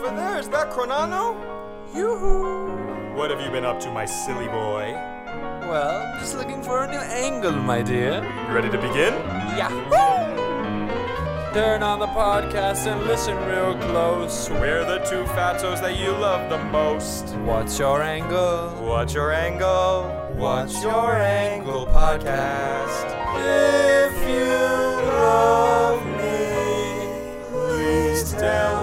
over there, is that Cronano? Yoo-hoo! What have you been up to, my silly boy? Well, just looking for a new angle, my dear. You ready to begin? Yahoo! Turn on the podcast and listen real close. We're the two fatos that you love the most. What's your angle? What's your angle? What's your angle podcast? If you love me, please tell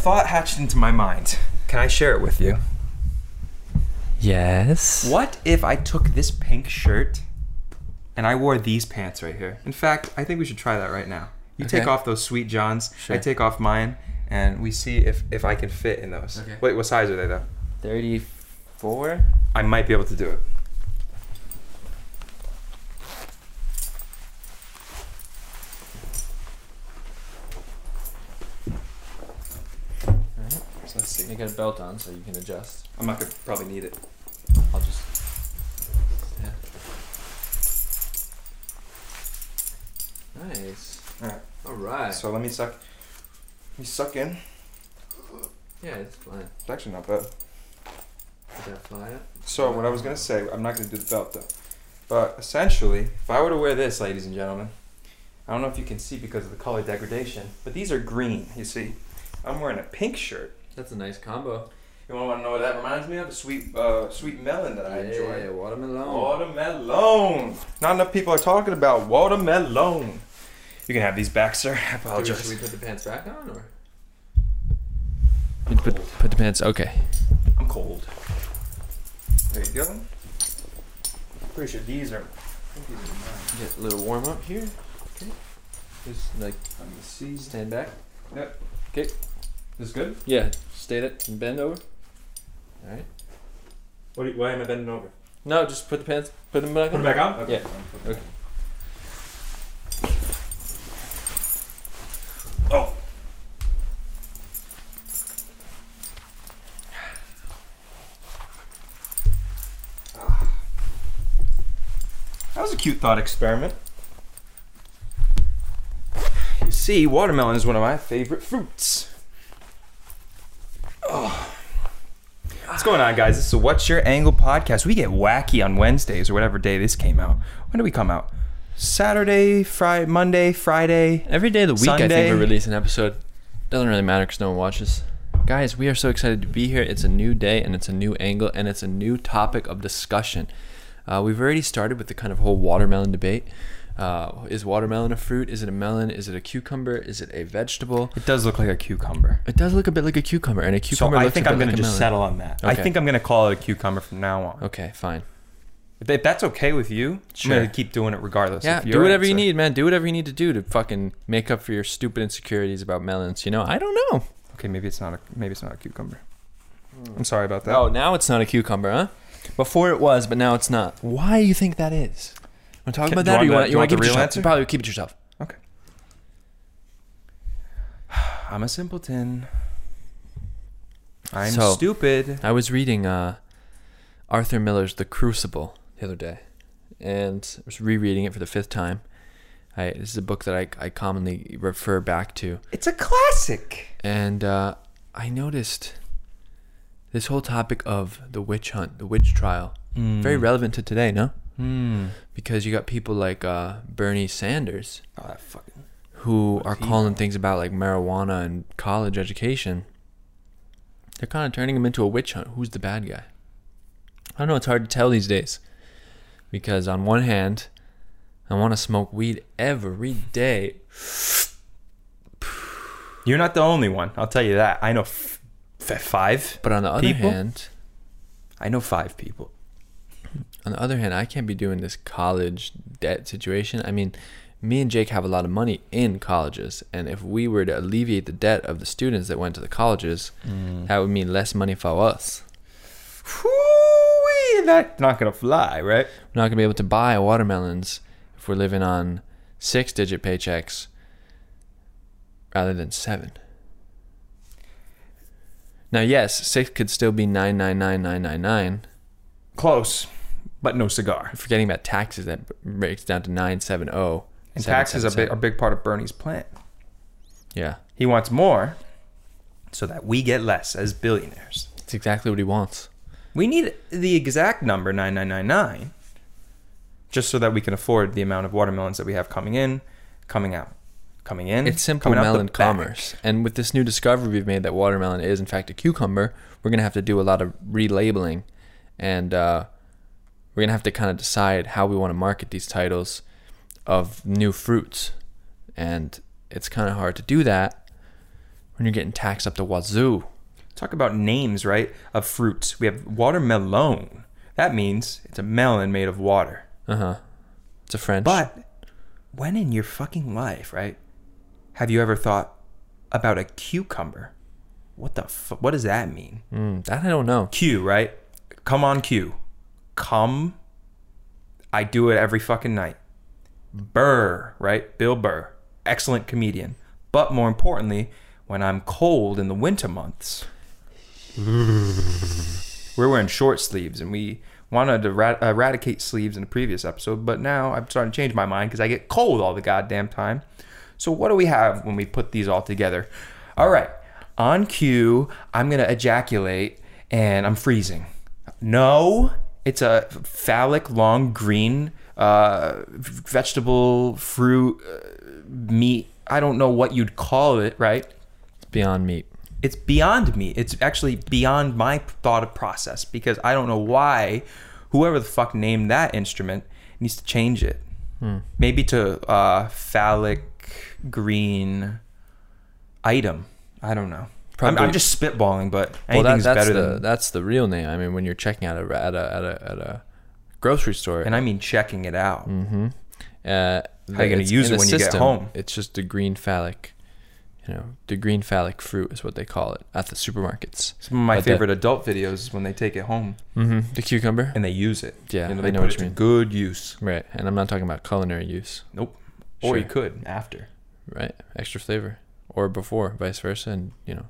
thought hatched into my mind. Can I share it with you? Yes. What if I took this pink shirt and I wore these pants right here? In fact, I think we should try that right now. You take off those sweet johns, Sure. I take off mine, and we see if, if I can fit in those. Okay. Wait, what size are they though? 34? I might be able to do it. Alright. So let's see. You got a belt on so you can adjust. I'm not gonna probably need it. I'll just. Yeah. Nice. Alright. Alright. So let me suck. Let me suck in. yeah, it's fine. It's actually not bad. Did that fly up? So what I was gonna say, I'm not gonna do the belt though. But essentially, if I were to wear this, ladies and gentlemen, I don't know if you can see because of the color degradation, but these are green. You see, I'm wearing a pink shirt. That's a nice combo. You want to know what that reminds me of? A sweet, uh, sweet melon that I enjoy. yeah, watermelon. Watermelon. Not enough people are talking about watermelon. You can have these back, sir. I Should we, apologize. should we put the pants back on or? Put, put the pants. Okay. I'm cold. There you go. Pretty sure these are. I think these are mine. Get a little warm up here. Okay. Just like Let me see. stand back. Yep. Okay. This good? Yeah. Stay it and bend over. All right. What? Do you, why am I bending over? No, just put the pants. Put them back Put on. them back on. Yeah. Okay. Oh. Ah. That was a cute thought experiment. You see, watermelon is one of my favorite fruits. What's going on, guys? This is What's Your Angle podcast. We get wacky on Wednesdays or whatever day this came out. When do we come out? Saturday, Friday, Monday, Friday. Every day of the week, I Sunday. think we release an episode. Doesn't really matter because no one watches. Guys, we are so excited to be here. It's a new day and it's a new angle and it's a new topic of discussion. Uh, we've already started with the kind of whole watermelon debate. Uh, is watermelon a fruit? Is it a melon? Is it a cucumber? Is it a vegetable? It does look like a cucumber. It does look a bit like a cucumber, and a So cucumber. I looks think I'm going like to just melon. settle on that. I think I'm going to call it a cucumber from now on. Okay, fine. If that's okay with you, I'm Sure. going to keep doing it regardless. Yeah, do whatever you need, man. Do whatever you need to do to fucking make up for your stupid insecurities about melons. You know, I don't know. Okay, maybe it's not a maybe it's not a cucumber. I'm sorry about that. Oh, now it's not a cucumber, huh? Before it was, but now it's not. Why do you think that is? Want to talk about that, or you want you want to keep it yourself? answer? Probably keep it yourself. Okay. I'm a simpleton. I'm So- stupid. I was reading uh, Arthur Miller's The Crucible the other day, and I was rereading it for the fifth time. I, this is a book that I, I commonly refer back to, It's a classic. and uh, I noticed this whole topic of the witch hunt, the witch trial, very relevant to today, no? Hmm. Because you got people like uh, Bernie Sanders Oh, who are calling things about like marijuana and college education. They're kind of turning him into a witch hunt. Who's the bad guy? I don't know. It's hard to tell these days because on one hand, I want to smoke weed every day. You're not the only one. I'll tell you that. I know f- f- five. But on the other People? hand, I know five people. On the other hand, I can't be doing this college debt situation. I mean, me and Jake have a lot of money in colleges, and if we were to alleviate the debt of the students that went to the colleges, mm. that would mean less money for us. Whew-wee, that's not gonna fly, right? We're not gonna be able to buy watermelons if we're living on six digit paychecks rather than seven. Now, yes, six could still be nine nine nine nine nine nine. Close, but no cigar. Forgetting about taxes, that breaks down to nine seven zero. And taxes are a big, a big part of Bernie's plan. Yeah, He wants more, so that we get less as billionaires. it's exactly what he wants. We need the exact number nine nine nine nine, just so that we can afford the amount of watermelons that we have coming in, coming out, coming in. It's simple coming out the melon back. commerce. And with this new discovery we've made that watermelon is in fact a cucumber, we're gonna have to do a lot of relabeling, and uh, we're gonna have to kind of decide how we want to market these titles of new fruits, and it's kind of hard to do that when you're getting taxed up the wazoo. Talk about names, right? Of fruits. We have watermelon. That means it's a melon made of water. Uh huh. It's a French. But when in your fucking life, right? Have you ever thought about a cucumber? What the fu- what does that mean? Mm, that I don't know. Q, right? Come on Q. Come. I do it every fucking night. Burr, right? Bill Burr. Excellent comedian. But more importantly, when I'm cold in the winter months, we're wearing short sleeves and we wanted to rat- uh, eradicate sleeves in the previous episode, but now I'm starting to change my mind because I get cold all the goddamn time. So what do we have when we put these all together? All right, on cue, I'm gonna ejaculate and I'm freezing. No, it's a phallic, long green uh, vegetable, fruit, uh, meat. I don't know what you'd call it, right? It's beyond meat. it's beyond me. It's actually beyond my thought process because I don't know why whoever the fuck named that instrument needs to change it. Maybe to uh, phallic green item. I don't know. I'm, I'm just spitballing, but Well, that, anything's that's better the than. that's the real name. I mean, when you're checking out a, at a at a at a grocery store, And I mean checking it out. Mm-hmm. Uh, How you gonna use it the when you get home? It's just the green phallic, you know, the green phallic fruit is what they call it at the supermarkets. Some of my But the- favorite adult videos is when they take it home Mm-hmm. The cucumber, and they use it. Yeah, you know, I they know put what you to mean. good use. right? And I'm not talking about culinary use, Nope. Or you could after. right? Extra flavor, or before, vice versa, and you know,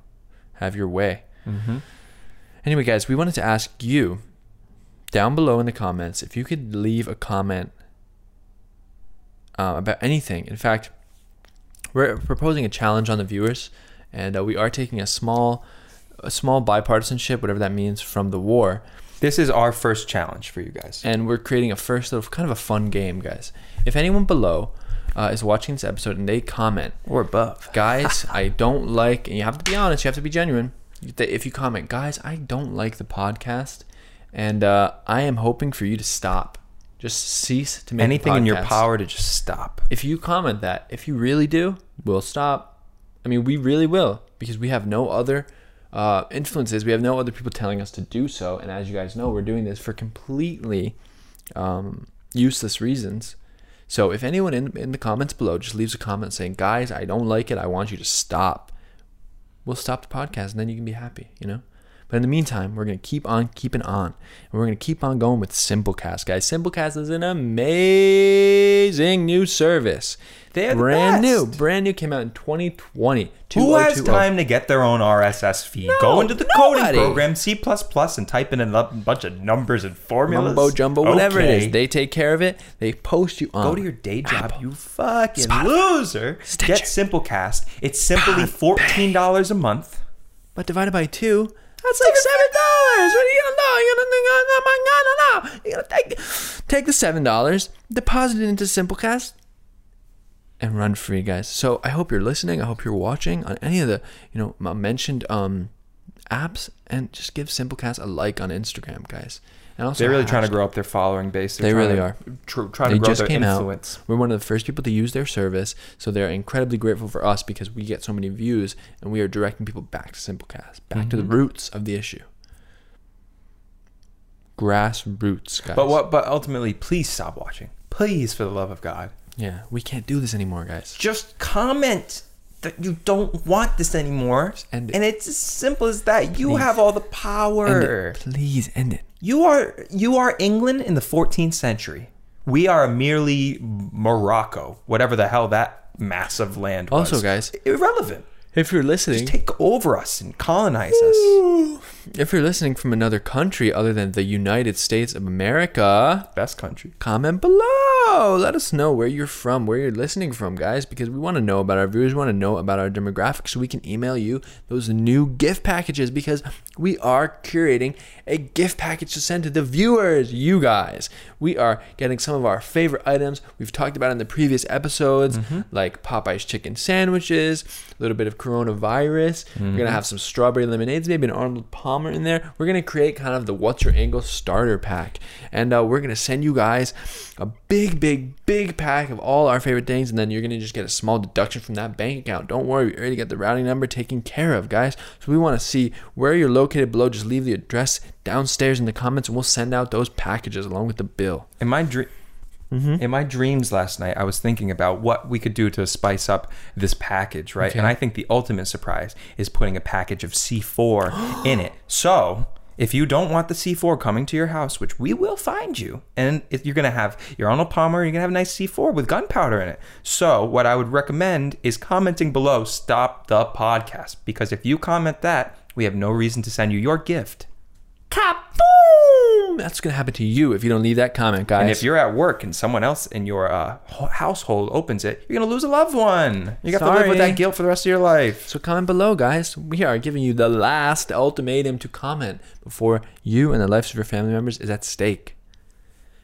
have your way. Mm-hmm. Anyway, guys, we wanted to ask you down below in the comments if you could leave a comment uh, about anything. In fact, we're proposing a challenge on the viewers, and uh, we are taking a small, a small bipartisanship, whatever that means, from the war, This is our first challenge for you guys. and we're creating a first little kind of a fun game, guys. If anyone below uh, is watching this episode and they comment, Or above. guys, I don't like, and you have to be honest, you have to be genuine. If you comment, guys, I don't like the podcast, and uh, I am hoping for you to stop. Just cease to make Anything in your power to just stop. If you comment that, if you really do, we'll stop. I mean, we really will because we have no other uh, influences. We have no other people telling us to do so. And as you guys know, we're doing this for completely um, useless reasons. So if anyone in, in the comments below just leaves a comment saying, guys, I don't like it, I want you to stop, we'll stop the podcast and then you can be happy, you know? But in the meantime, we're going to keep on keeping on. And we're going to keep on going with Simplecast, guys. Simplecast is an amazing new service. They're the brand new. Brand new came out in 2020. Who oh has oh- time to get their own RSS feed? No, Go into the nobody. coding program C++ and type in a bunch of numbers and formulas. Mumbo jumbo, whatever it is. They take care of it. They post you on. Go to your day job, Apple, you fucking Spotify, loser. Stitcher, Get Simplecast. It's simply $14 a month. But divided by two, that's like seven dollars. What are you gonna do? You're gonna think, my god, no, no. You're gonna take take the seven dollars, deposit it into Simplecast, and run free, guys. So I hope you're listening. I hope you're watching on any of the you know mentioned um apps, and just give Simplecast a like on Instagram, guys. And also They're really trying to grow up their following base. They're They really to are. Tr- trying they to grow just their came influence. out. We're one of the first people to use their service, so they're incredibly grateful for us because we get so many views, and we are directing people back to Simplecast, back to the Mm-hmm. roots of the issue. Grassroots, guys. But what? But ultimately, please stop watching. Please, for the love of God, Yeah, we can't do this anymore, guys. just comment. that you don't want this anymore. end it. And it's as simple as that. You Please. have all the End power. it. Please end it. You are you are England in the 14th century. We are merely Morocco, whatever the hell that massive land was. Also, guys, irrelevant. If you're listening, just Take over us and colonize us. If you're listening from another country other than the United States of America, Best country. comment below. Let us know where you're from, where you're listening from, guys, because we want to know about our viewers, we want to know about our demographics so we can email you those new gift packages because we are curating a gift package to send to the viewers, you guys. We are getting some of our favorite items we've talked about in the previous episodes, mm-hmm. like Popeye's chicken sandwiches, a little bit of coronavirus. We're going to mm-hmm. have some strawberry lemonades, maybe an Arnold Palmer in there. We're going to create kind of the What's Your Angle starter pack. And uh, we're going to send you guys a big, big, big pack of all our favorite things. And then you're going to just get a small deduction from that bank account. Don't worry, we already got the routing number taken care of, guys. So we want to see where you're located below. Just leave the address downstairs in the comments and we'll send out those packages along with the bill. In my dream, Mm-hmm. in my dreams last night, I was thinking about what we could do to spice up this package, right? Okay. And I think the ultimate surprise is putting a package of C4 in it. So. If you don't want the C4 coming to your house, which we will find you, and if you're gonna have your Arnold Palmer, you're gonna have a nice C4 with gunpowder in it. So, what I would recommend is commenting below, stop the podcast, because if you comment that, we have no reason to send you your gift. Kaboom! That's going to happen to you if you don't leave that comment, guys. And if you're at work and someone else in your uh, household opens it, you're gonna lose a loved one. You have to live with that guilt for the rest of your life. So comment below, guys. We are giving you the last ultimatum to comment before you and the lives of your family members is at stake.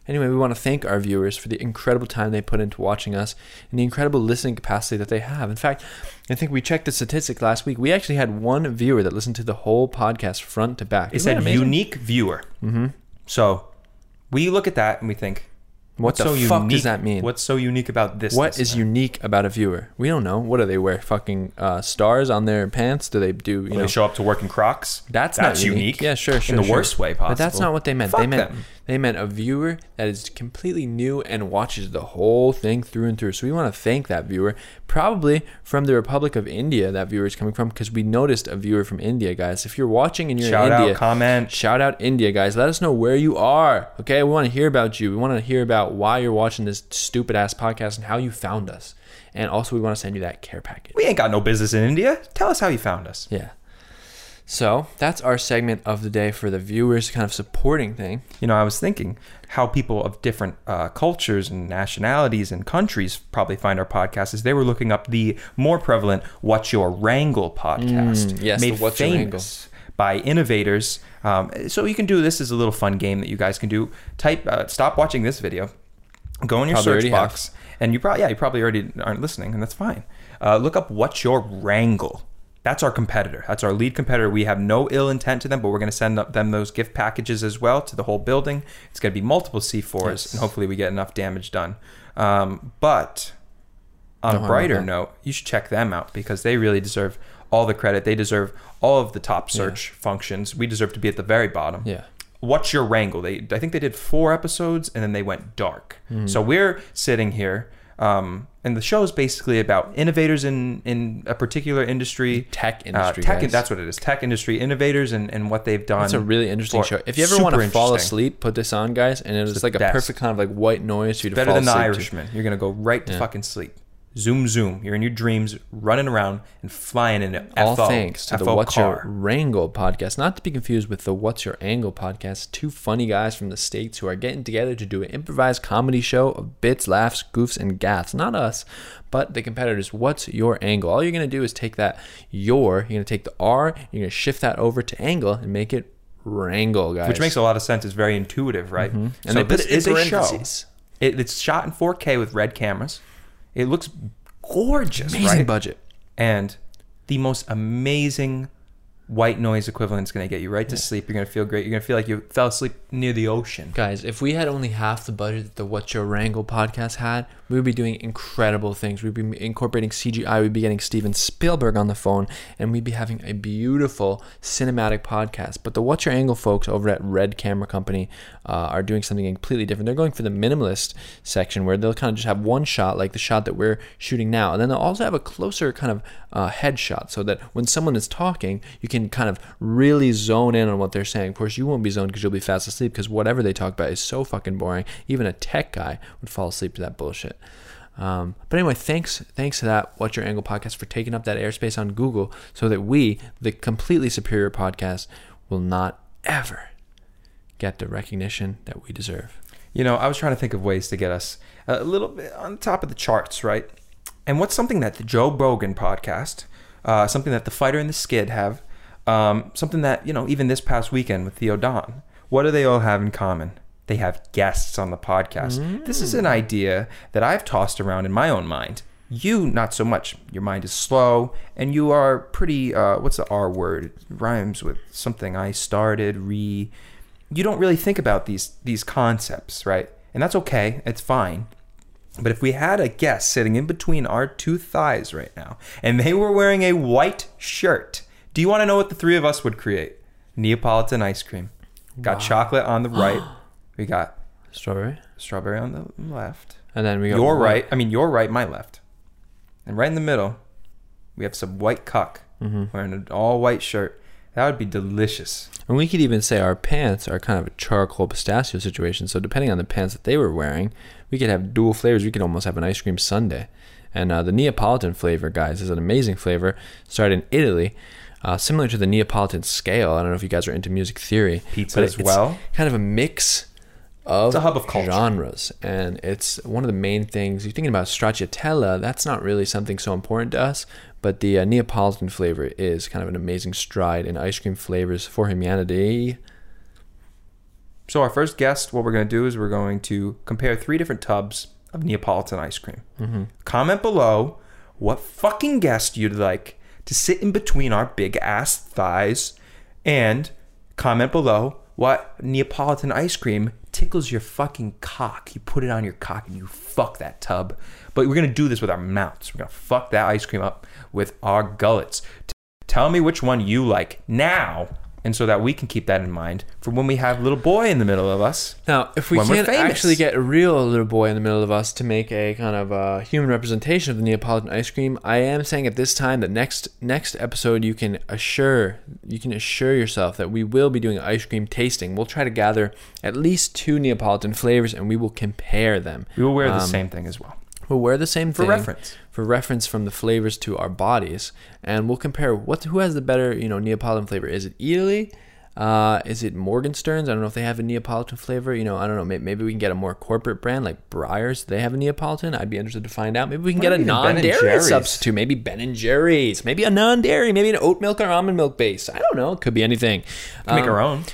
Anyway, we want to thank our viewers for the incredible time they put into watching us and the incredible listening capacity that they have. In fact, I think we checked the statistic last week. We actually had one viewer that listened to the whole podcast front to back. It Isn't that said amazing? unique viewer. Mm-hmm. So we look at that and we think, What the so fuck unique? does that mean? What's so unique about this? What is unique about a viewer? We don't know. What do they wear? Fucking uh, stars on their pants? Do they do you know? they show up to work in Crocs? That's, That's not unique. unique. Yeah, sure, sure. In the sure. worst way possible. But that's not what they meant. Fuck they meant them. They meant a viewer that is completely new and watches the whole thing through and through. So we want to thank that viewer, probably from the Republic of India. That viewer is coming from because we noticed a viewer from India, guys. If you're watching and you're Shout in India, comment. Shout out India, guys. Let us know where you are. Okay, we want to hear about you. We want to hear about why you're watching this stupid ass podcast and how you found us. And also, we want to send you that care package. We ain't got no business in India. Tell us how you found us. Yeah. So that's our segment of the day for the viewers, kind of supporting thing. You know, I was thinking how people of different uh, cultures and nationalities and countries probably find our podcast is they were looking up the more prevalent "What's Your Wrangle" podcast, Mm, yes, made What's Your famous by innovators. Um, so you can do this as a little fun game that you guys can do. Type, uh, stop watching this video, go in your Probably search already have. box, and you probably yeah you probably already aren't listening, and that's fine. Uh, look up "What's Your Wrangle." That's our competitor. That's our lead competitor. We have no ill intent to them, but we're going to send up them those gift packages as well to the whole building. It's going to be multiple C4s, Yes. and hopefully we get enough damage done. Um, but on No a brighter note, you should check them out because they really deserve all the credit. They deserve all of the top search functions. We deserve to be at the very bottom. Yeah. What's your wrangle? They, I think they did four episodes and then they went dark. Hmm. So we're sitting here, um, and the show is basically about innovators in in a particular industry. Tech Uh, industry. tech, guys. that's what it is. Tech industry innovators and, and what they've done. It's a really interesting show. If you ever want to fall asleep, put this on, guys, and it's the like a best. perfect kind of like white noise for you to better than the asleep to. Irishman. You're gonna go right to Yeah. fucking sleep. Zoom, zoom. You're in your dreams, running around and flying in an All FO, thanks to the What's car. Your Wrangle podcast, not to be confused with the What's Your Angle podcast. Two funny guys from the states who are getting together to do an improvised comedy show of bits, laughs, goofs, and gaffs. Not us, but the competitors. What's your angle? All you're gonna do is take that your. You're gonna take the R. You're gonna shift that over to angle and make it wrangle, guys. Which makes a lot of sense. It's very intuitive, right? Mm-hmm. and so they put this it in a show. It, it's shot in 4K with red cameras. It looks gorgeous, Amazing right? budget. and the most amazing white noise equivalent is going to get you right to sleep. You're going to feel great. You're going to feel like you fell asleep near the ocean. Guys, if we had only half the budget that the What's Your Wrangle podcast had, we would be doing incredible things. We'd be incorporating CGI. We'd be getting Steven Spielberg on the phone, and we'd be having a beautiful cinematic podcast. But the What's Your Angle folks over at Red Camera Company uh, are doing something completely different. They're going for the minimalist section where they'll kind of just have one shot, like the shot that we're shooting now, and then they'll also have a closer kind of uh, headshot so that when someone is talking, you can kind of really zone in on what they're saying. Of course, you won't be zoned because you'll be fast asleep because whatever they talk about is so fucking boring. Even a tech guy would fall asleep to that bullshit. Um, but anyway, thanks thanks to that What's Your Angle podcast for taking up that airspace on Google so that we, the completely superior podcast, will not ever get the recognition that we deserve. You know, I was trying to think of ways to get us a little bit on top of the charts, right? And what's something that the Joe Rogan podcast, uh, something that the Fighter and the Skid have, um, something that you know even this past weekend with Theo Von. What do they all have in common? They have guests on the podcast. This is an idea that I've tossed around in my own mind. You, not so much. Your mind is slow, and you are pretty. Uh, what's the R word? It rhymes with something I started. Re. You don't really think about these these concepts, right? And that's okay. It's fine. But if we had a guest sitting in between our two thighs right now, and they were wearing a white shirt, do you want to know what the three of us would create? Neapolitan ice cream. Got chocolate on the right. We got Strawberry. strawberry on the left. And then we got Your right. I mean, your right, my left. And right in the middle, we have some white cuck Mm-hmm. wearing an all white shirt. That would be delicious. And we could even say our pants are kind of a charcoal pistachio situation. So depending on the pants that they were wearing, we could have dual flavors. We could almost have an ice cream sundae. And uh, the Neapolitan flavor, guys, is an amazing flavor. Started in Italy, uh, similar to the Neapolitan scale. I don't know if you guys are into music theory. Pizza but as it's well. Kind of a mix of, It's a hub of culture. genres, and it's one of the main things. You're thinking about stracciatella. That's not really something so important to us, but the uh, Neapolitan flavor is kind of an amazing stride in ice cream flavors for humanity. So our first guest, what we're going to do is we're going to compare three different tubs of Neapolitan ice cream. Mm-hmm. Comment below what fucking guest you'd like to sit in between our big ass thighs, and comment below what Neapolitan ice cream tickles your fucking cock. You put it on your cock and you fuck that tub. But we're gonna do this with our mouths. We're gonna fuck that ice cream up with our gullets. Tell me which one you like now. And so that we can keep that in mind for when we have little boy in the middle of us. Now, if we can't actually get a real little boy in the middle of us to make a kind of uh, human representation of the Neapolitan ice cream, I am saying at this time that next next episode you can assure you can assure yourself that we will be doing ice cream tasting. We'll try to gather at least two Neapolitan flavors and we will compare them. We will wear the Um, same thing as well. We'll wear the same For thing reference. For reference from the flavors to our bodies, and we'll compare what who has the better you know Neapolitan flavor. Is it Italy? Uh, is it Morgenstern's? I don't know if they have a Neapolitan flavor. You know, I don't know. Maybe, maybe we can get a more corporate brand like Breyers. Do they have a Neapolitan? I'd be interested to find out. Maybe we can get a Maybe even Ben and non-dairy substitute. Maybe Ben and Jerry's. Maybe a non-dairy. Maybe an oat milk or almond milk base. I don't know. It could be anything. We make Um, our own.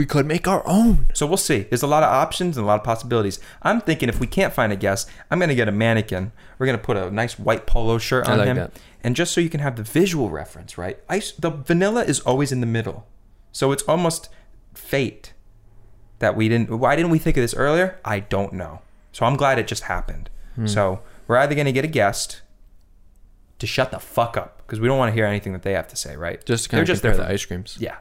We could make our own. So we'll see. There's a lot of options and a lot of possibilities. I'm thinking if we can't find a guest, I'm going to get a mannequin. We're going to put a nice white polo shirt I on like him. that. And just so you can have the visual reference, right? Ice, the vanilla is always in the middle. So it's almost fate that we didn't. Why didn't we think of this earlier? I don't know. So I'm glad it just happened. Hmm. So we're either going to get a guest to shut the fuck up because we don't want to hear anything that they have to say, right? Just to kind They're of just compare there the ice creams. yeah.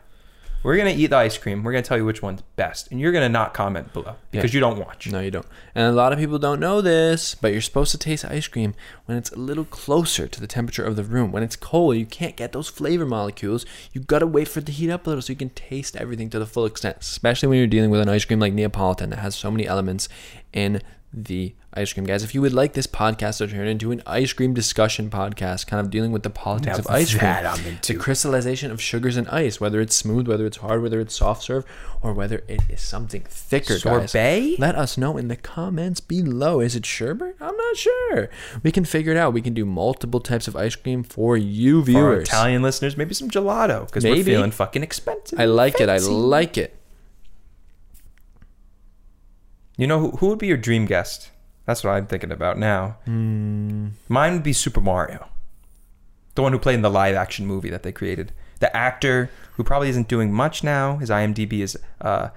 We're gonna eat the ice cream. We're gonna tell you which one's best, and you're gonna not comment below because Yeah. you don't watch. No, you don't. And a lot of people don't know this, but you're supposed to taste ice cream when it's a little closer to the temperature of the room. When it's cold, you can't get those flavor molecules. You gotta wait for it to heat up a little so you can taste everything to the full extent, especially when you're dealing with an ice cream like Neapolitan that has so many elements in the ice cream. Guys, if you would like this podcast to turn into an ice cream discussion podcast, kind of dealing with the politics Now of ice cream, that I'm into. the crystallization of sugars in ice, whether it's smooth, whether it's hard, whether it's soft serve, or whether it is something thicker, guys. Sorbet? Let us know in the comments below. Is it sherbet? I'm not sure. We can figure it out. We can do multiple types of ice cream for you For viewers. Italian listeners, maybe some gelato because we're feeling fucking expensive. I like it. I like it. You know who, who would be your dream guest? That's what I'm thinking about now. Hmm. Mine would be Super Mario, the one who played in the live action movie that they created. The actor who probably isn't doing much now. His IMDb is uh,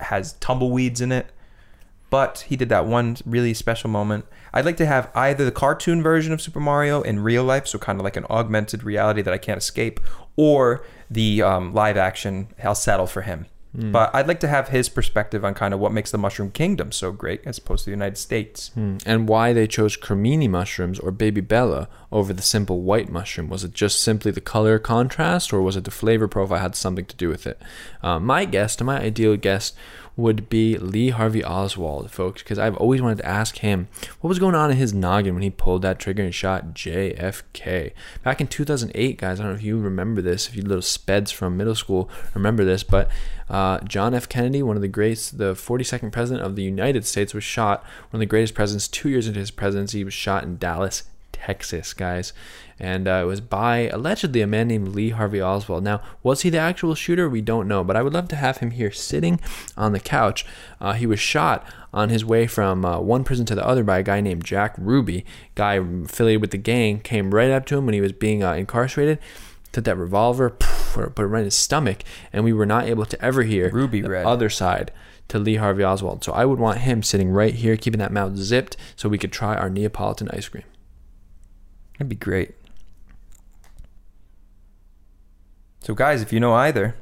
has tumbleweeds in it. but he did that one really special moment. I'd like to have either the cartoon version of Super Mario in real life, so kind of like an augmented reality that I can't escape, or the um, live action. I'll settle for him. But I'd like to have his perspective on kind of what makes the Mushroom Kingdom so great as opposed to the United States. Hmm. And why they chose cremini mushrooms or baby bella over the simple white mushroom? Was it just simply the color contrast, or was it the flavor profile had something to do with it? Uh, my guest, my ideal guest, would be Lee Harvey Oswald, folks, because I've always wanted to ask him what was going on in his noggin when he pulled that trigger and shot JFK. Back in 2008, guys, I don't know if you remember this, if you little speds from middle school remember this, but uh, John F. Kennedy, one of the greats, the 42nd president of the United States, was shot. One of the greatest presidents, two years into his presidency, was shot in Dallas, Texas, guys. And uh, it was by allegedly a man named Lee Harvey Oswald. Now, was he the actual shooter? We don't know, but I would love to have him here sitting on the couch. Uh, he was shot on his way from uh, one prison to the other by a guy named Jack Ruby, guy affiliated with the gang, came right up to him when he was being uh, incarcerated. Took that revolver, put it right in his stomach, and we were not able to ever hear Ruby the red. other side to Lee Harvey Oswald. So I would want him sitting right here, keeping that mouth zipped, so we could try our Neapolitan ice cream. That'd be great. So, guys, if you know either,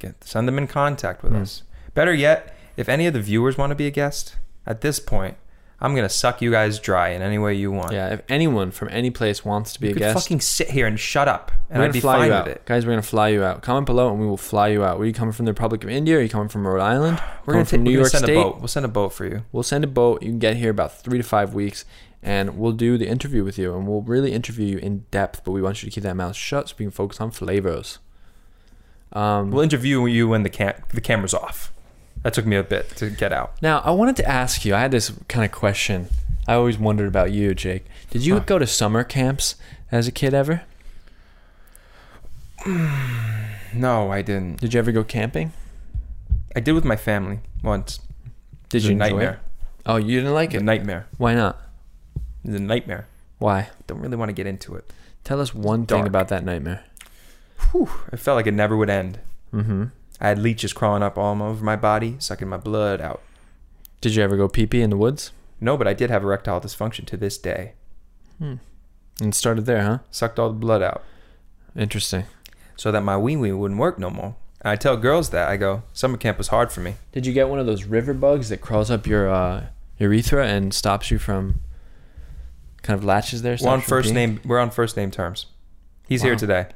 get send them in contact with Hmm. us. Better yet, if any of the viewers want to be a guest, at this point, I'm gonna suck you guys dry in any way you want. Yeah, if anyone from any place wants to be you a could guest, fucking sit here and shut up, and we're I'd be fly fine you with out, it. guys. We're gonna fly you out. Comment below, and we will fly you out. Were you coming from the Republic of India? Or are you coming from Rhode Island? We're Coming gonna, from take, New York send State. a boat. We'll send a boat for you. We'll send a boat. You can get here about three to five weeks, and we'll do the interview with you, and we'll really interview you in depth. But we want you to keep that mouth shut so we can focus on flavors. Um, We'll interview you when the cam- the camera's off. That took me a bit to get out. Now, I wanted to ask you. I had this kind of question. I always wondered about you, Jake. Did you Huh. go to summer camps as a kid ever? No, I didn't. Did you ever go camping? I did with my family once. Did you nightmare? it? Oh, you didn't like It's a it. nightmare. Why not? It's a nightmare. Why? Don't really want to get into it. Tell us one thing Dark. about that nightmare. Whew, it felt like it never would end. Mm-hmm. I had leeches crawling up all over my body, sucking my blood out. Did you ever go pee pee in the woods? No, but I did have erectile dysfunction to this day. Hmm. And started there, huh? Sucked all the blood out Interesting. so that my wee wee wouldn't work no more. I tell girls that I go, summer camp was hard for me. Did you get one of those river bugs that crawls up your uh, urethra and stops you from kind of latches there? We're on stops you from first peeing? name. We're on first name terms. He's here today.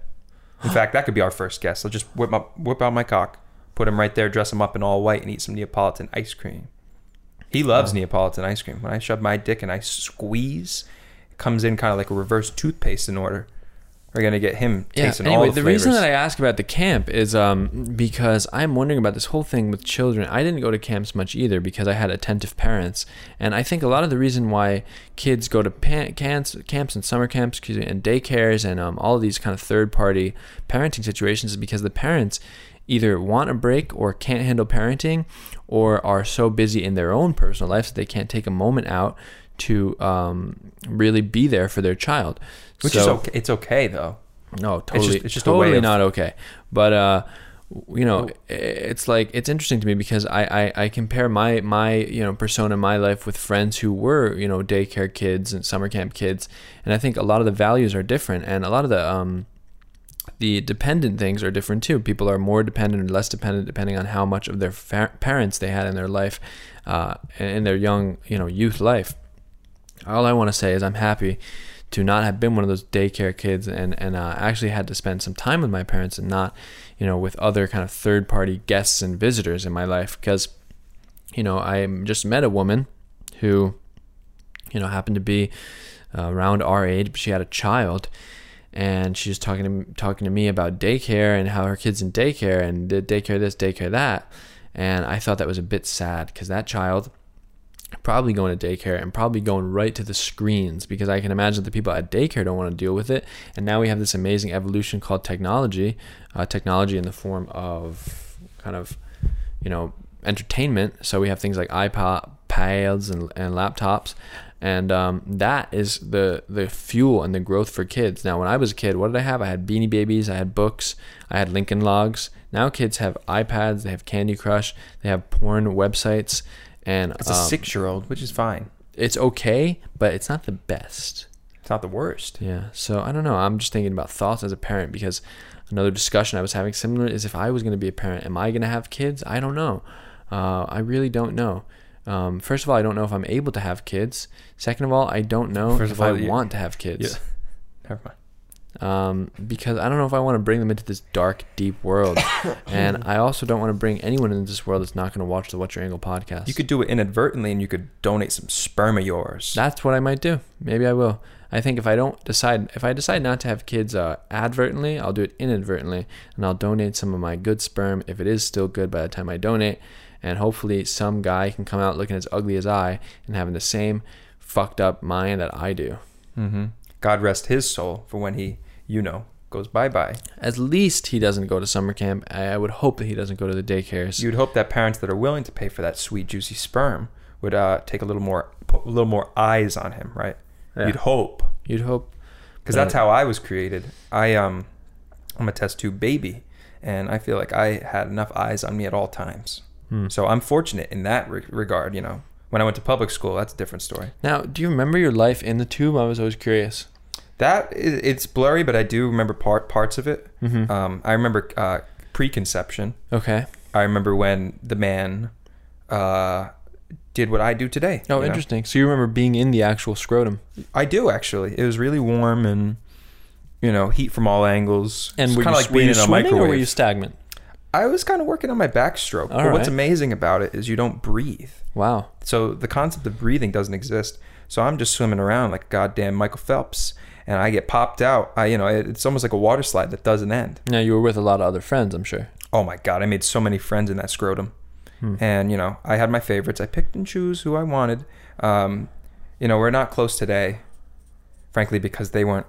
In fact, that could be our first guest. I'll just whip up, whip out my cock, put him right there, dress him up in all white, and eat some Neapolitan ice cream. He loves Wow. Neapolitan ice cream. When I shove my dick and I squeeze, it comes in kind of like a reverse toothpaste in order. We're gonna get him Yeah. tasting Anyway, all the, the reason that I ask about the camp is um, because I'm wondering about this whole thing with children. I didn't go to camps much either because I had attentive parents, and I think a lot of the reason why kids go to pan- camps, camps and summer camps, excuse me, and daycares and um, all of these kind of third-party parenting situations is because the parents either want a break or can't handle parenting, or are so busy in their own personal lives that they can't take a moment out to um, really be there for their child. which is okay. It's okay though. no, totally. just- it's just totally of- not okay. But uh, you know, it's like it's interesting to me because I, I I compare my my you know persona in my life with friends who were you know daycare kids and summer camp kids, and I think a lot of the values are different, and a lot of the um the dependent things are different too. People are more dependent or less dependent depending on how much of their fa- parents they had in their life, uh, in their young you know youth life. All I want to say is I'm happy to not have been one of those daycare kids and and uh, actually had to spend some time with my parents and not you know with other kind of third party guests and visitors in my life because you know I just met a woman who you know happened to be uh, around our age but she had a child and she was talking to talking to me about daycare and how her kids in daycare and daycare this daycare that. And I thought that was a bit sad because that child probably going to daycare and probably going right to the screens because I can imagine the people at daycare don't want to deal with it. And now we have this amazing evolution called technology, uh, technology in the form of kind of, you know, entertainment. So we have things like iPod, pads, and, and laptops. And um, that is the the fuel and the growth for kids. Now, when I was a kid, what did I have? I had Beanie Babies, I had books, I had Lincoln Logs. Now kids have iPads, they have Candy Crush, they have porn websites and It's a um, six-year-old, which is fine. It's okay, but it's not the best. It's not the worst. Yeah. So I don't know. I'm just thinking about thoughts as a parent because another discussion I was having similar is if I was going to be a parent, am I going to have kids? I don't know. Uh, I really don't know. Um, first of all, I don't know if I'm able to have kids. Second of all, I don't know First if all, I you- want to have kids. Yeah. Never mind. Um, because I don't know if I want to bring them into this dark, deep world, and I also don't want to bring anyone into this world that's not going to watch the What's Your Angle podcast. You could do it inadvertently, and you could donate some sperm of yours. That's what I might do. Maybe I will. I think if I don't decide, if I decide not to have kids uh, advertently, I'll do it inadvertently, and I'll donate some of my good sperm if it is still good by the time I donate, and hopefully some guy can come out looking as ugly as I and having the same fucked up mind that I do. Mm-hmm. God rest his soul for when he, you know, goes bye bye. At least he doesn't go to summer camp. I I would hope that he doesn't go to the daycares. You'd hope that parents that are willing to pay for that sweet juicy sperm would uh, take a little more, put a little more eyes on him, right? Yeah. You'd hope, You'd hope. because that's how I was created. I um, I'm a test tube baby, and I feel like I had enough eyes on me at all times. Hmm. So I'm fortunate in that re- regard. You know, when I went to public school, that's a different story. Now, do you remember your life in the tube? I was always curious. That is, it's blurry, but I do remember part parts of it. Mm-hmm. Um, I remember uh, preconception. okay. I remember when the man uh, did what I do today. Oh, you know? interesting. So you remember being in the actual scrotum, I do actually. It was really warm and you know heat from all angles. and It's were you, like were being you in a swimming microwave. or were you stagnant? I was kind of working on my backstroke. All but what's amazing about it is you don't breathe. Wow. So the concept of breathing doesn't exist. So I'm just swimming around like goddamn Michael Phelps, and I get popped out. I you know it, it's almost like a water slide that doesn't end. Now you were with a lot of other friends, I'm sure. Oh my god, I made so many friends in that scrotum. Hmm. And you know, I had my favorites. I picked and choose who I wanted. Um, you know, we're not close today, frankly, because they weren't,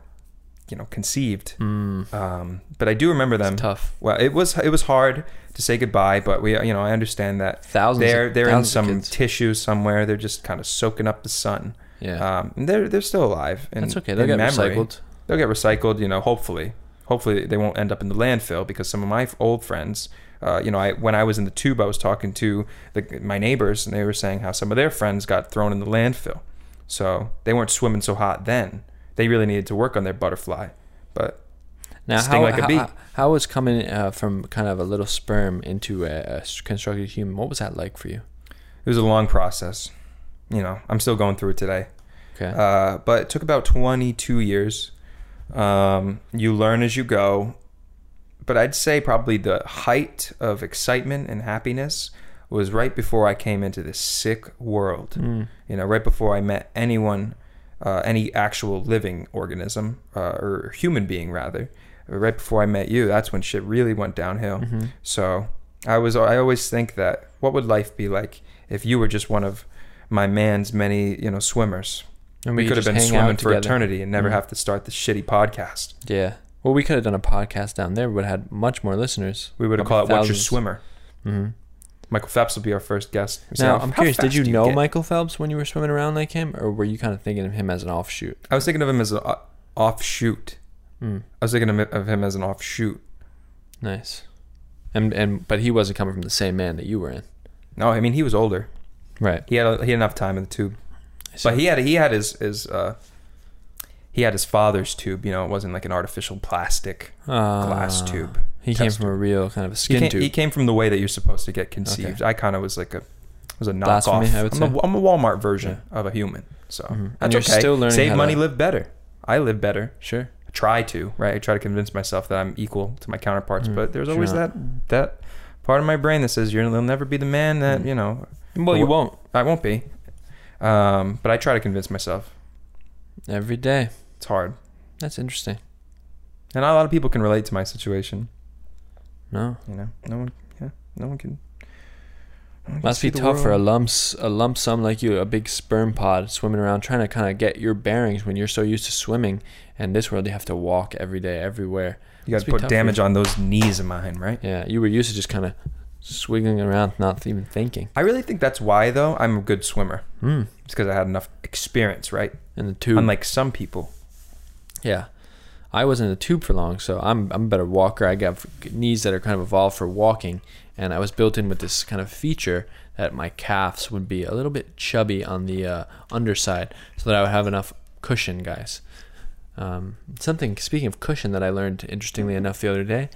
you know, conceived. Mm. Um, but I do remember them. It's tough. Well, it was it was hard to say goodbye, but we, you know, I understand that Thousands. they're they're in thousands some tissue somewhere. They're just kind of soaking up the sun. Yeah. Um, and they're they're still alive. In, That's okay. They'll get memory. recycled. They'll get recycled. You know, hopefully, hopefully they won't end up in the landfill because some of my old friends. Uh, you know, I when I was in the tube, I was talking to the, my neighbors, and they were saying how some of their friends got thrown in the landfill. So they weren't swimming so hot then. They really needed to work on their butterfly. But Now, Sting how, like a how, bee. how- was coming uh, from kind of a little sperm into a constructed human? What was that like for you? it was a long process. You know, I'm still going through it today. Okay. Uh, but it took about 22 years. Um, you learn as you go. But I'd say probably the height of excitement and happiness was right before I came into this sick world. Mm. You know, right before I met anyone, uh, any actual living organism, uh, or human being rather. Right before I met you, that's when shit really went downhill. Mhm. So I was I always think that what would life be like if you were just one of my man's many you know swimmers? And we, could could have been swimming for eternity and never Mhm. have to start the shitty podcast. Yeah. Well, we could have done a podcast down there. We would have had much more listeners. We would have called it "What's Your thousands. Swimmer." hmm Michael Phelps will be our first guest. We Now, "How- I'm curious. Did fast you know get?" Michael Phelps when you were swimming around like him, or were you kind of thinking of him as an offshoot? I was thinking of him as an offshoot. Mm. I was thinking of him- of him as an offshoot. Nice. And and but he wasn't coming from the same man that you were in. No, I mean he was older. Right. He had he had enough time in the tube, but he had he had his his uh, he had his father's tube. You know, it wasn't like an artificial plastic glass Ah. tube. He came from a real kind of a He skin came, tube. he came from the way that you're supposed to get conceived. I kind of was like a was a Blasphemy, knockoff. I would I'm. A, I'm a Walmart version of a human. So Mhm. And that's you're okay. still learning Save money, to- live better. I live better. sure. I try to, right? I try to convince myself that I'm equal to my counterparts, Mm, but there's always not. that that part of my brain that says you'll never be the man that Mm. you know. Well, you won't I won't be. Um, but I try to convince myself. every day. It's hard, That's interesting. and not a lot of people can relate to my situation. No, You know, no one. Yeah, no one can. no one must see be tough for a lumps a lump sum like you, a big sperm pod swimming around trying to kind of get your bearings when you're so used to swimming. And this world, you have to walk every day, everywhere. You got to put damage on those knees of mine, right? Yeah, you were used to just kind of swiggling around, not even thinking. I really think that's why, though, I'm a good swimmer. Hmm. It's because I had enough experience, right? In the tube. Unlike some people. Yeah. I wasn't in the tube for long, so I'm I'm a better walker. I got knees that are kind of evolved for walking, and I was built in with this kind of feature that my calves would be a little bit chubby on the uh, underside, so that I would have enough cushion, guys. Um, something speaking of cushion that I learned interestingly enough the other day,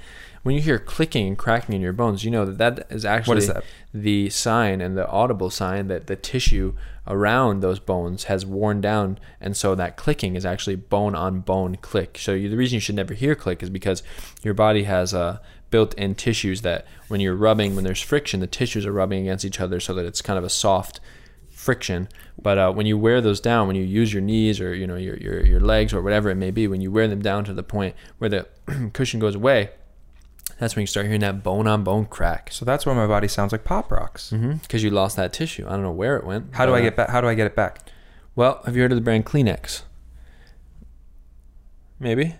when you hear clicking and cracking in your bones, you know that that is actually is that? the sign and the audible sign that the tissue around those bones has worn down, and so that clicking is actually bone on bone click. So you, the reason you should never hear click is because your body has uh, built-in tissues that when you're rubbing, when there's friction, the tissues are rubbing against each other, so that it's kind of a soft friction. But uh, when you wear those down, when you use your knees or you know your, your your legs or whatever it may be, when you wear them down to the point where the cushion goes away, that's when you start hearing that bone on bone crack. So that's why my body sounds like pop rocks. Because you lost that tissue. I don't know where it went. How do I uh, get back? How do I get it back? Well, have you heard of the brand Kleenex? Maybe.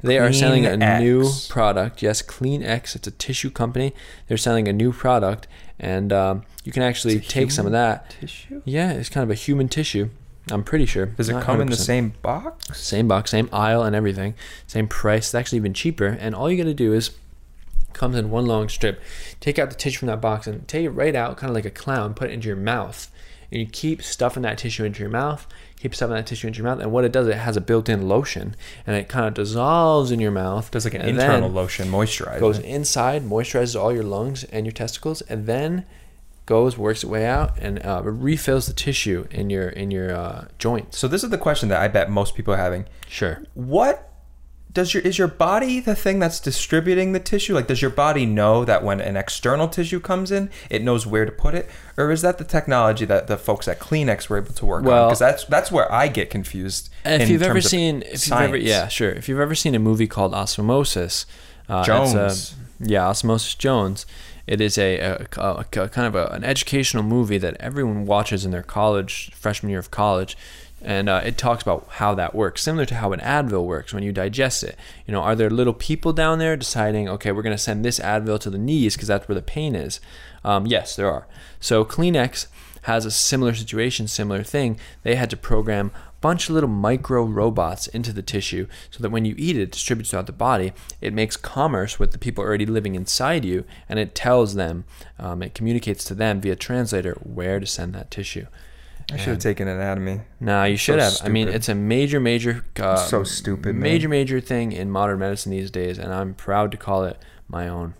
They are selling a new product. Yes, Kleenex. It's a tissue company. They're selling a new product, and um, you can actually take some of that. Tissue. Yeah, it's kind of a human tissue. I'm pretty sure. Does it come in the same box? Same box, same aisle, and everything. Same price. It's actually even cheaper. And all you got to do is comes in one long strip. Take out the tissue from that box and take it right out, kind of like a clown. Put it into your mouth, and you keep stuffing that tissue into your mouth. Keep stuffing that tissue into your mouth, and what it does, it has a built-in lotion, and it kind of dissolves in your mouth. Does like an internal lotion moisturizer. goes inside, moisturizes all your lungs and your testicles, and then goes works its way out and uh, refills the tissue in your in your uh, joints. So this is the question that I bet most people are having. Sure. What does your is your body the thing that's distributing the tissue? Like does your body know that when an external tissue comes in, it knows where to put it? Or is that the technology that the folks at Kleenex were able to work on? Well- Because that's that's where I get confused. If you've ever seen, if you've ever, yeah, sure. If you've ever seen a movie called Osmosis, uh, it's Jones. a- yeah, Osmosis Jones. It is a, a, a- a kind of an educational movie that everyone watches in their college freshman year of college, and uh, it talks about how that works, similar to how an Advil works when you digest it. You know, are there little people down there deciding, okay, we're going to send this Advil to the knees because that's where the pain is? Um, yes, there are. So Kleenex has a similar situation, similar thing. They had to program a bunch of little micro robots into the tissue so that when you eat it, it distributes throughout the body. It makes commerce with the people already living inside you, and it tells them, um, it communicates to them via translator where to send that tissue. I should have taken anatomy. Nah, you should So have. I mean, it's a major, major, uh, So stupid, man. major, major thing in modern medicine these days, and I'm proud to call it my own.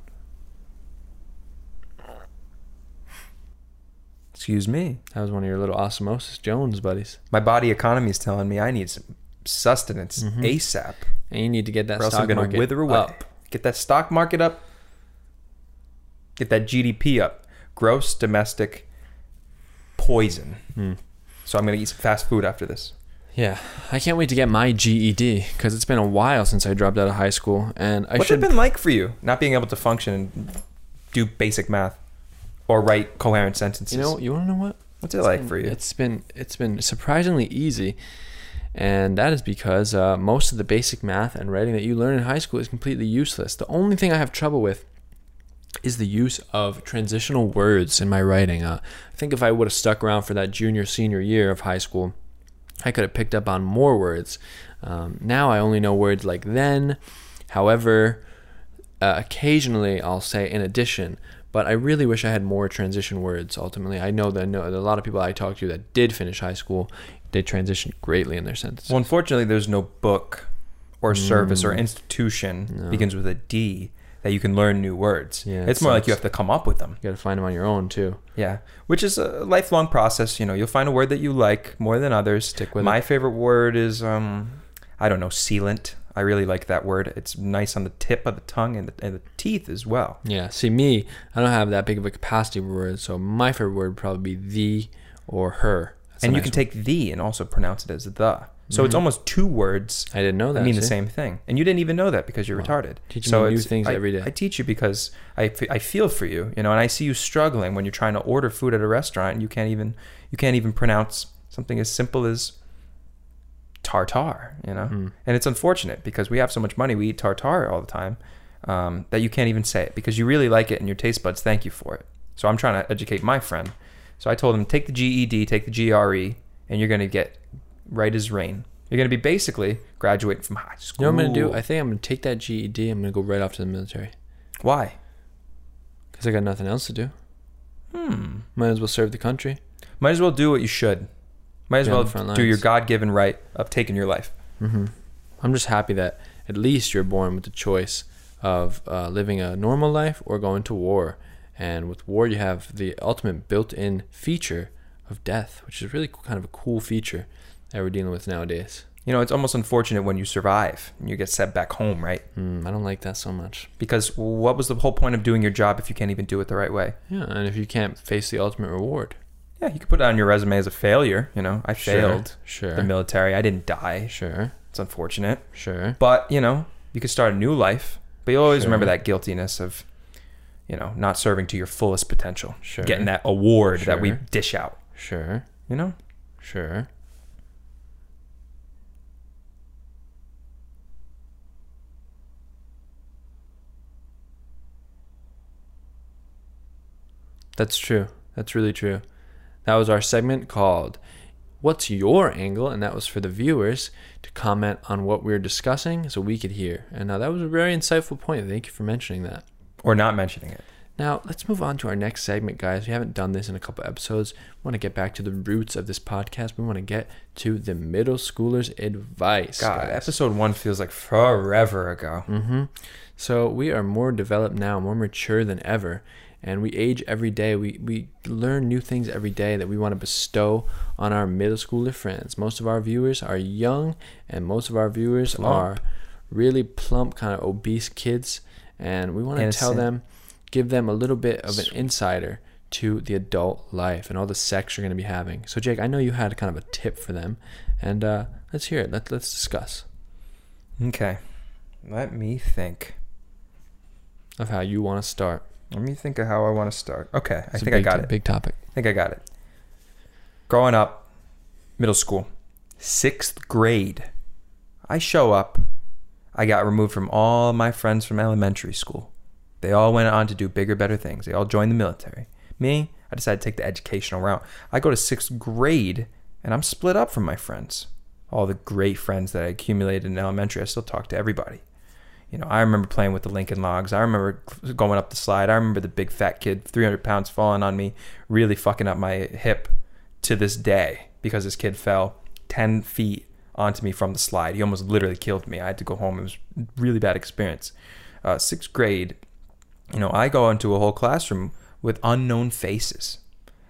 Excuse me. That was one of your little Osmosis Jones buddies, My body economy is telling me I need some sustenance Mm-hmm. ASAP. and you need to get that or else stock I'm gonna wither away. up. Get that stock market up. Get that GDP up. Gross domestic poison. Hmm. So I'm gonna eat some fast food after this. Yeah, I can't wait to get my GED because it's been a while since I dropped out of high school, and I What's should. it been like for you, not being able to function and do basic math or write coherent sentences? you know, you want to know what? what's it like for you? It's been it's been surprisingly easy, and that is because uh, most of the basic math and writing that you learn in high school is completely useless. The only thing I have trouble with is the use of transitional words in my writing. Uh, I think if I would have stuck around for that junior senior year of high school, I could have picked up on more words. Um, now I only know words like then, however, uh, occasionally I'll say in addition, but I really wish I had more transition words ultimately. I know that I know that a lot of people I talk to that did finish high school, they transitioned greatly in their sentences. Well, unfortunately, there's no book or service or Mm. institution No. begins with a D that you can learn new words. Yeah, it it's more like you have to come up with them. You got to find them on your own too. Yeah, which is a lifelong process. You know, you'll find a word that you like more than others. Stick with My it. favorite word is, um, I don't know, sealant. I really like that word. It's nice on the tip of the tongue and the, and the teeth as well. Yeah. See me, I don't have that big of a capacity for words, so my favorite word would probably be the or her. That's and you nice can one. take the and also pronounce it as the. So it's Mhm. almost two words I didn't know that. mean the same thing. And you didn't even know that because you're Wow. retarded. Teaching so me new things I, every day. I teach you because I, f- I feel for you, you know, and I see you struggling when you're trying to order food at a restaurant and you can't even you can't even pronounce something as simple as tartar, you know. Mm. And it's unfortunate because we have so much money, we eat tartar all the time, um, that you can't even say it because you really like it and your taste buds thank you for it. So I'm trying to educate my friend. So I told him take the GED, take the GRE, and you're going to get right as rain. You're going to be basically graduating from high school. You know what I'm gonna do? I think I'm gonna take that GED. I'm gonna go right off to the military Why? Because I got nothing else to do. Hmm. Might as well serve the country. Might as well do what you should. Might as well do your. God-given right of taking your life. hmm I'm just happy that at least you're born with the choice of uh, living a normal life or going to war. And with war, you have the ultimate built-in feature of death, which is really kind of a cool feature that we're dealing with nowadays. You know, it's almost unfortunate when you survive and you get sent back home, right? Hmm, I don't like that so much. Because what was the whole point of doing your job if you can't even do it the right way? Yeah, and if you can't face the ultimate reward, Yeah, you could put it on your resume as a failure. You know, I Sure, failed Sure, the military. I didn't die. sure, It's unfortunate, sure. but you know, you could start a new life. But you always Sure. remember that guiltiness of, you know, not serving to your fullest potential, Sure. getting that award that we Sure. dish out. Sure, You know, sure. That's true. That's really true. That was our segment called What's Your Angle? And that was for the viewers to comment on what we were discussing so we could hear. And now that was a very insightful point. Thank you for mentioning that. or not mentioning it. Now, let's move on to our next segment, guys. We haven't done this in a couple episodes. We want to get back to the roots of this podcast. We want to get to the middle schoolers' advice. God, guys. episode one feels like forever ago. Mm-hmm. So we are more developed now, more mature than ever, and we age every day. We we learn new things every day that we want to bestow on our middle schooler friends. Most of our viewers are young, and most of our viewers Plump. are really plump, kind of obese kids, and we want to tell them, give them a little bit of an insider to the adult life and all the sex you're going to be having. So Jake, I know you had kind of a tip for them, and uh, let's hear it. Let let's discuss Okay, let me think. of how you want to start. Let me think of how I want to start. Okay, I It's think I got to- it. Big topic. I think I got it. Growing up, middle school, sixth grade, I show up. I got removed from all my friends from elementary school. They all went on to do bigger, better things. They all joined the military. Me, I decided to take the educational route. I go to sixth grade and I'm split up from my friends. All the great friends that I accumulated in elementary, I still talk to everybody. You know, I remember playing with the Lincoln Logs. I remember going up the slide. I remember the big fat kid, 300 pounds, falling on me, really fucking up my hip to this day because this kid fell 10 feet onto me from the slide. He almost literally killed me. I had to go home. It was really bad experience. Uh, sixth grade, you know, I go into a whole classroom with unknown faces.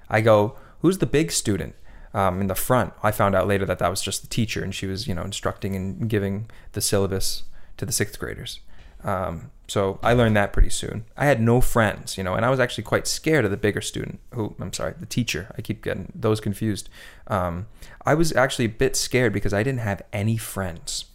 I go, who's the big student um, in the front? I found out later that that was just the teacher, and she was, you know, instructing and giving the syllabus to the sixth graders. Um, so I learned that pretty soon. I had no friends, you know, and I was actually quite scared of the bigger student. Who I'm sorry, the teacher. I keep getting those confused. Um, I was actually a bit scared because I didn't have any friends,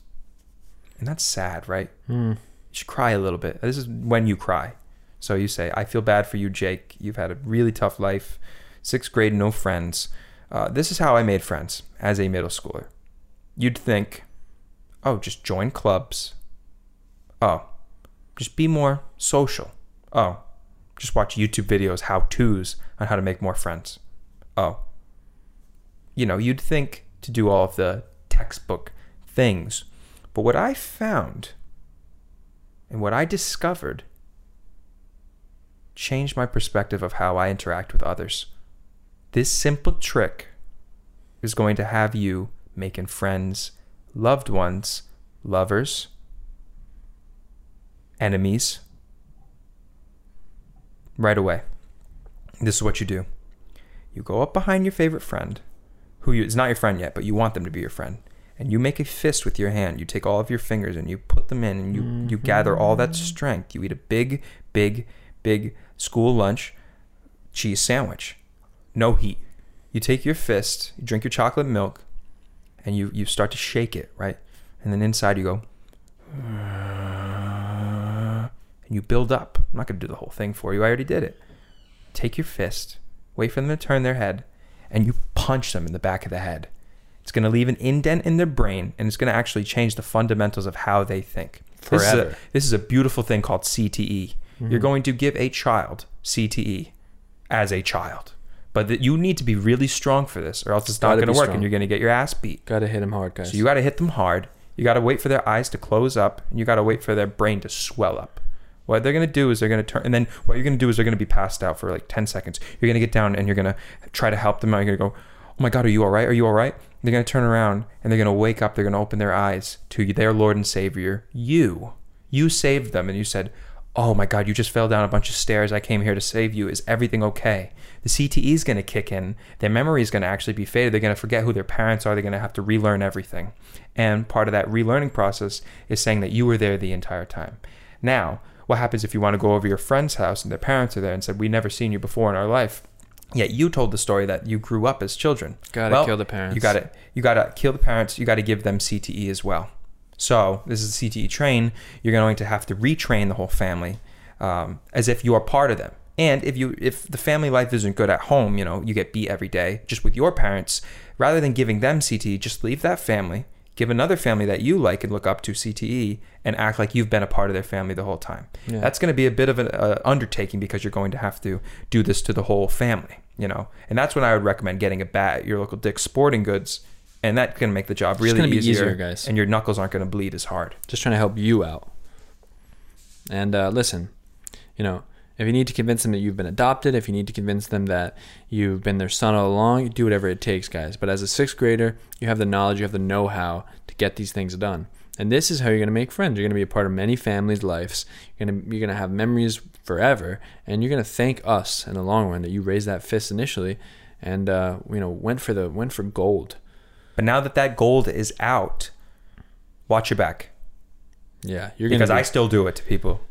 and that's sad, right? Hmm. you should cry a little bit. This is when you cry. So you say, I feel bad for you, Jake. You've had a really tough life. Sixth grade, no friends. Uh, this is how I made friends as a middle schooler. You'd think, oh, just join clubs. Oh, just be more social. Oh, just watch YouTube videos, how to's on how to make more friends. Oh, you know, you'd think to do all of the textbook things. But what I found and what I discovered changed my perspective of how I interact with others. This simple trick is going to have you making friends, loved ones, lovers, enemies right away. This is what you do you go up behind your favorite friend, who you, is not your friend yet, but you want them to be your friend and you make a fist with your hand. You take all of your fingers and you put them in, and you you mm-hmm. gather all that strength. You eat a big, big, big school lunch cheese sandwich, no heat. You take your fist, you drink your chocolate milk, and you you start to shake it, right? And then inside you go, and you build up. I'm not gonna do the whole thing for you. I already did it. Take your fist, wait for them to turn their head, and you punch them in the back of the head. It's going to leave an indent in their brain, and it's going to actually change the fundamentals of how they think. This is, a, Forever. this is a beautiful thing called CTE. You're mm-hmm. going to give a child CTE as a child, but that you need to be really strong for this, or else it's not going to work, strong. and you're going to get your ass beat. Gotta hit them hard, guys. So you got to hit them hard. You got to wait for their eyes to close up, and you got to wait for their brain to swell up. What they're gonna do is they're gonna turn, and then what you're gonna do is they're gonna be passed out for like ten seconds. You're gonna get down and you're gonna try to help them out. You're gonna go, "Oh my God, are you all right? Are you all right?" They're gonna turn around and they're gonna wake up. They're gonna open their eyes to their Lord and Savior, you. You saved them, and you said, "Oh my God, you just fell down a bunch of stairs. I came here to save you. Is everything okay?" The CTE is gonna kick in. Their memory is gonna actually be faded. They're gonna forget who their parents are. They're gonna have to relearn everything. And part of that relearning process is saying that you were there the entire time. Now, what happens if you want to go over your friend's house and their parents are there and said, "We never seen you before in our life"? Yet you told the story that you grew up as children. Gotta Well, kill the parents. You got to you got to kill the parents. You got to give them CTE as well. So this is a CTE train. You're going to have to retrain the whole family um, as if you are part of them. And if you if the family life isn't good at home, you know you get beat every day just with your parents. Rather than giving them CTE, just leave that family. Give another family that you like and look up to CTE and act like you've been a part of their family the whole time. Yeah. That's going to be a bit of an uh, undertaking because you're going to have to do this to the whole family, you know. And that's when I would recommend getting a bat at your local Dick's Sporting Goods, and that can make the job really easier, easier, guys. And your knuckles aren't going to bleed as hard. just trying to help you out. And uh, listen, you know, if you need to convince them that you've been adopted, if you need to convince them that you've been their son all along, do whatever it takes, guys. But as a sixth grader, you have the knowledge, you have the know how to get these things done. And this is how you're going to make friends. You're going to be a part of many families' lives. You're going to you're going to have memories forever, and you're going to thank us in the long run that you raised that fist initially, and uh, you know went for the went for gold. But now that that gold is out, watch your back Yeah, you're going because to I still do it to people.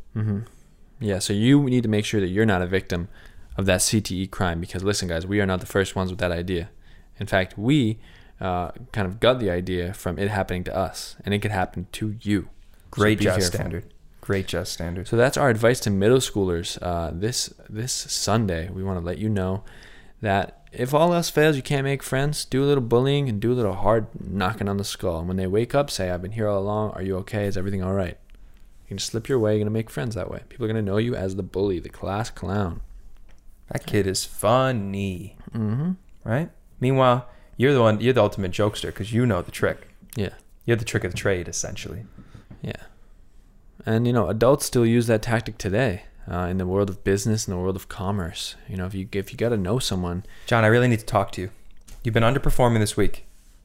Yeah, so you need to make sure that you're not a victim of that CTE crime because listen, guys, we are not the first ones with that idea. In fact, we uh, kind of got the idea from it happening to us, and it could happen to you. Great be just standard. Great just standard. So that's our advice to middle schoolers. Uh, this this Sunday, we want to let you know that if all else fails, you can't make friends. Do a little bullying and do a little hard knocking on the skull. And when they wake up, say, "I've been here all along. Are you okay? Is everything all right?" You can just slip your way. You're gonna make friends that way. People are gonna know you as the bully, the class clown. That kid is funny, Mm-hmm. right? Meanwhile, you're the one. You're the ultimate jokester because you know the trick. Yeah. You're the trick of the trade, essentially. Yeah. And you know, adults still use that tactic today uh, in the world of business, in the world of commerce. You know, if you if you got to know someone, John, I really need to talk to you. You've been underperforming this week.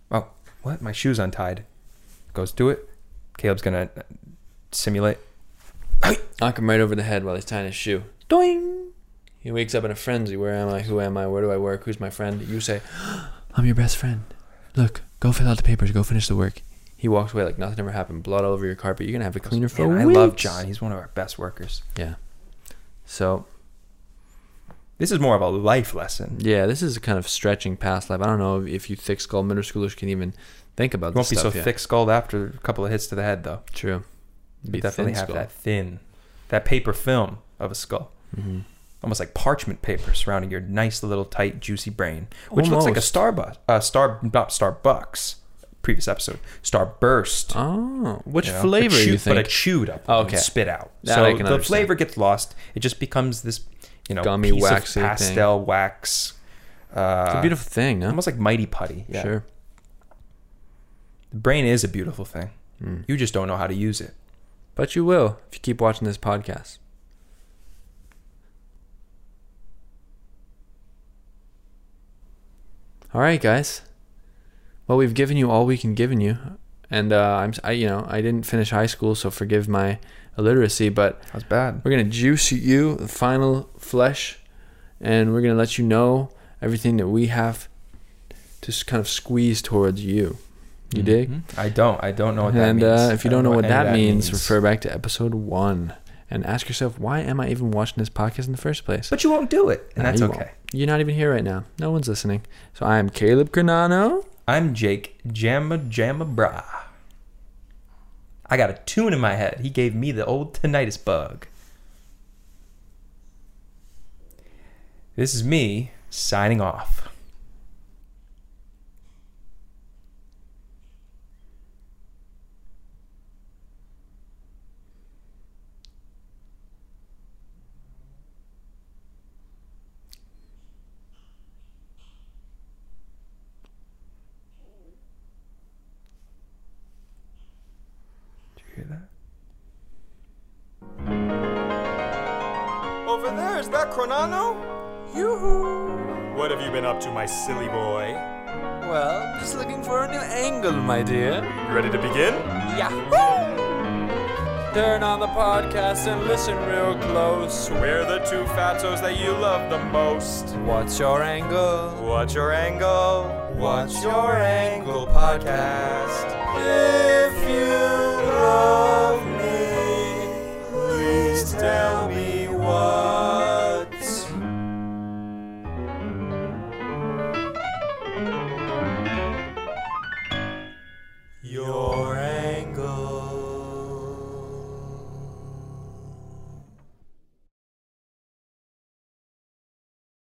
Oh, what? My shoe's untied. Goes do it. Caleb's gonna simulate. knock him right over the head while he's tying his shoe. Doing. He wakes up in a frenzy. Where am I? Who am I? Where do I work? Who's my friend? You say, I'm your best friend. Look, go fill out the papers. Go finish the work. He walks away like nothing ever happened. Blood all over your carpet. You're gonna have a cleaner for Man, I love weeks. John. He's one of our best workers. Yeah. So This is more of a life lesson. yeah, this is a kind of stretching past life. I don't know if you thick skull middle schoolers can even think about. You won't this be so stuff yet. thick skulled after a couple of hits to the head, though. True. You definitely have that thin, that paper film of a skull. hmm almost like parchment paper surrounding your nice little tight juicy brain, which looks like a Almost. Starbucks, uh, Star not Starbucks. Previous episode, Starburst. Oh, which you know, flavor but you chew- But a chewed up, Oh, okay. spit out. That so the understand. flavor gets lost. It just becomes this, you know, Gummy, waxy of thing. pastel wax. Uh, It's a beautiful thing, no? almost like mighty putty. Yeah. Sure. The brain is a beautiful thing. Mm. You just don't know how to use it. But you will if you keep watching this podcast. All right, guys. Well, we've given you all we can given you, and uh, I'm I you know I didn't finish high school, so forgive my illiteracy, but That's bad. we're gonna juice you the final flesh, and we're gonna let you know everything that we have to kind of squeeze towards you. You dig? Mhm. I don't. I don't know what that and means. uh, if you don't know what any of that, means, refer back to episode one and ask yourself, why am I even watching this podcast in the first place? But you won't do it, and Nah, that's you okay. won't. You're not even here right now. No one's listening. So I am Caleb Cernano. I'm Jake Jamma Jamma Bra. I got a tune in my head. He gave me the old tinnitus bug. This is me signing off. To, my silly boy? Well, just looking for a new angle, my dear. You ready to begin? Yahoo! Turn on the podcast and listen real close. We're the two fatos that you love the most. What's your angle? What's your angle? What's your angle podcast? If you love me, please tell me what.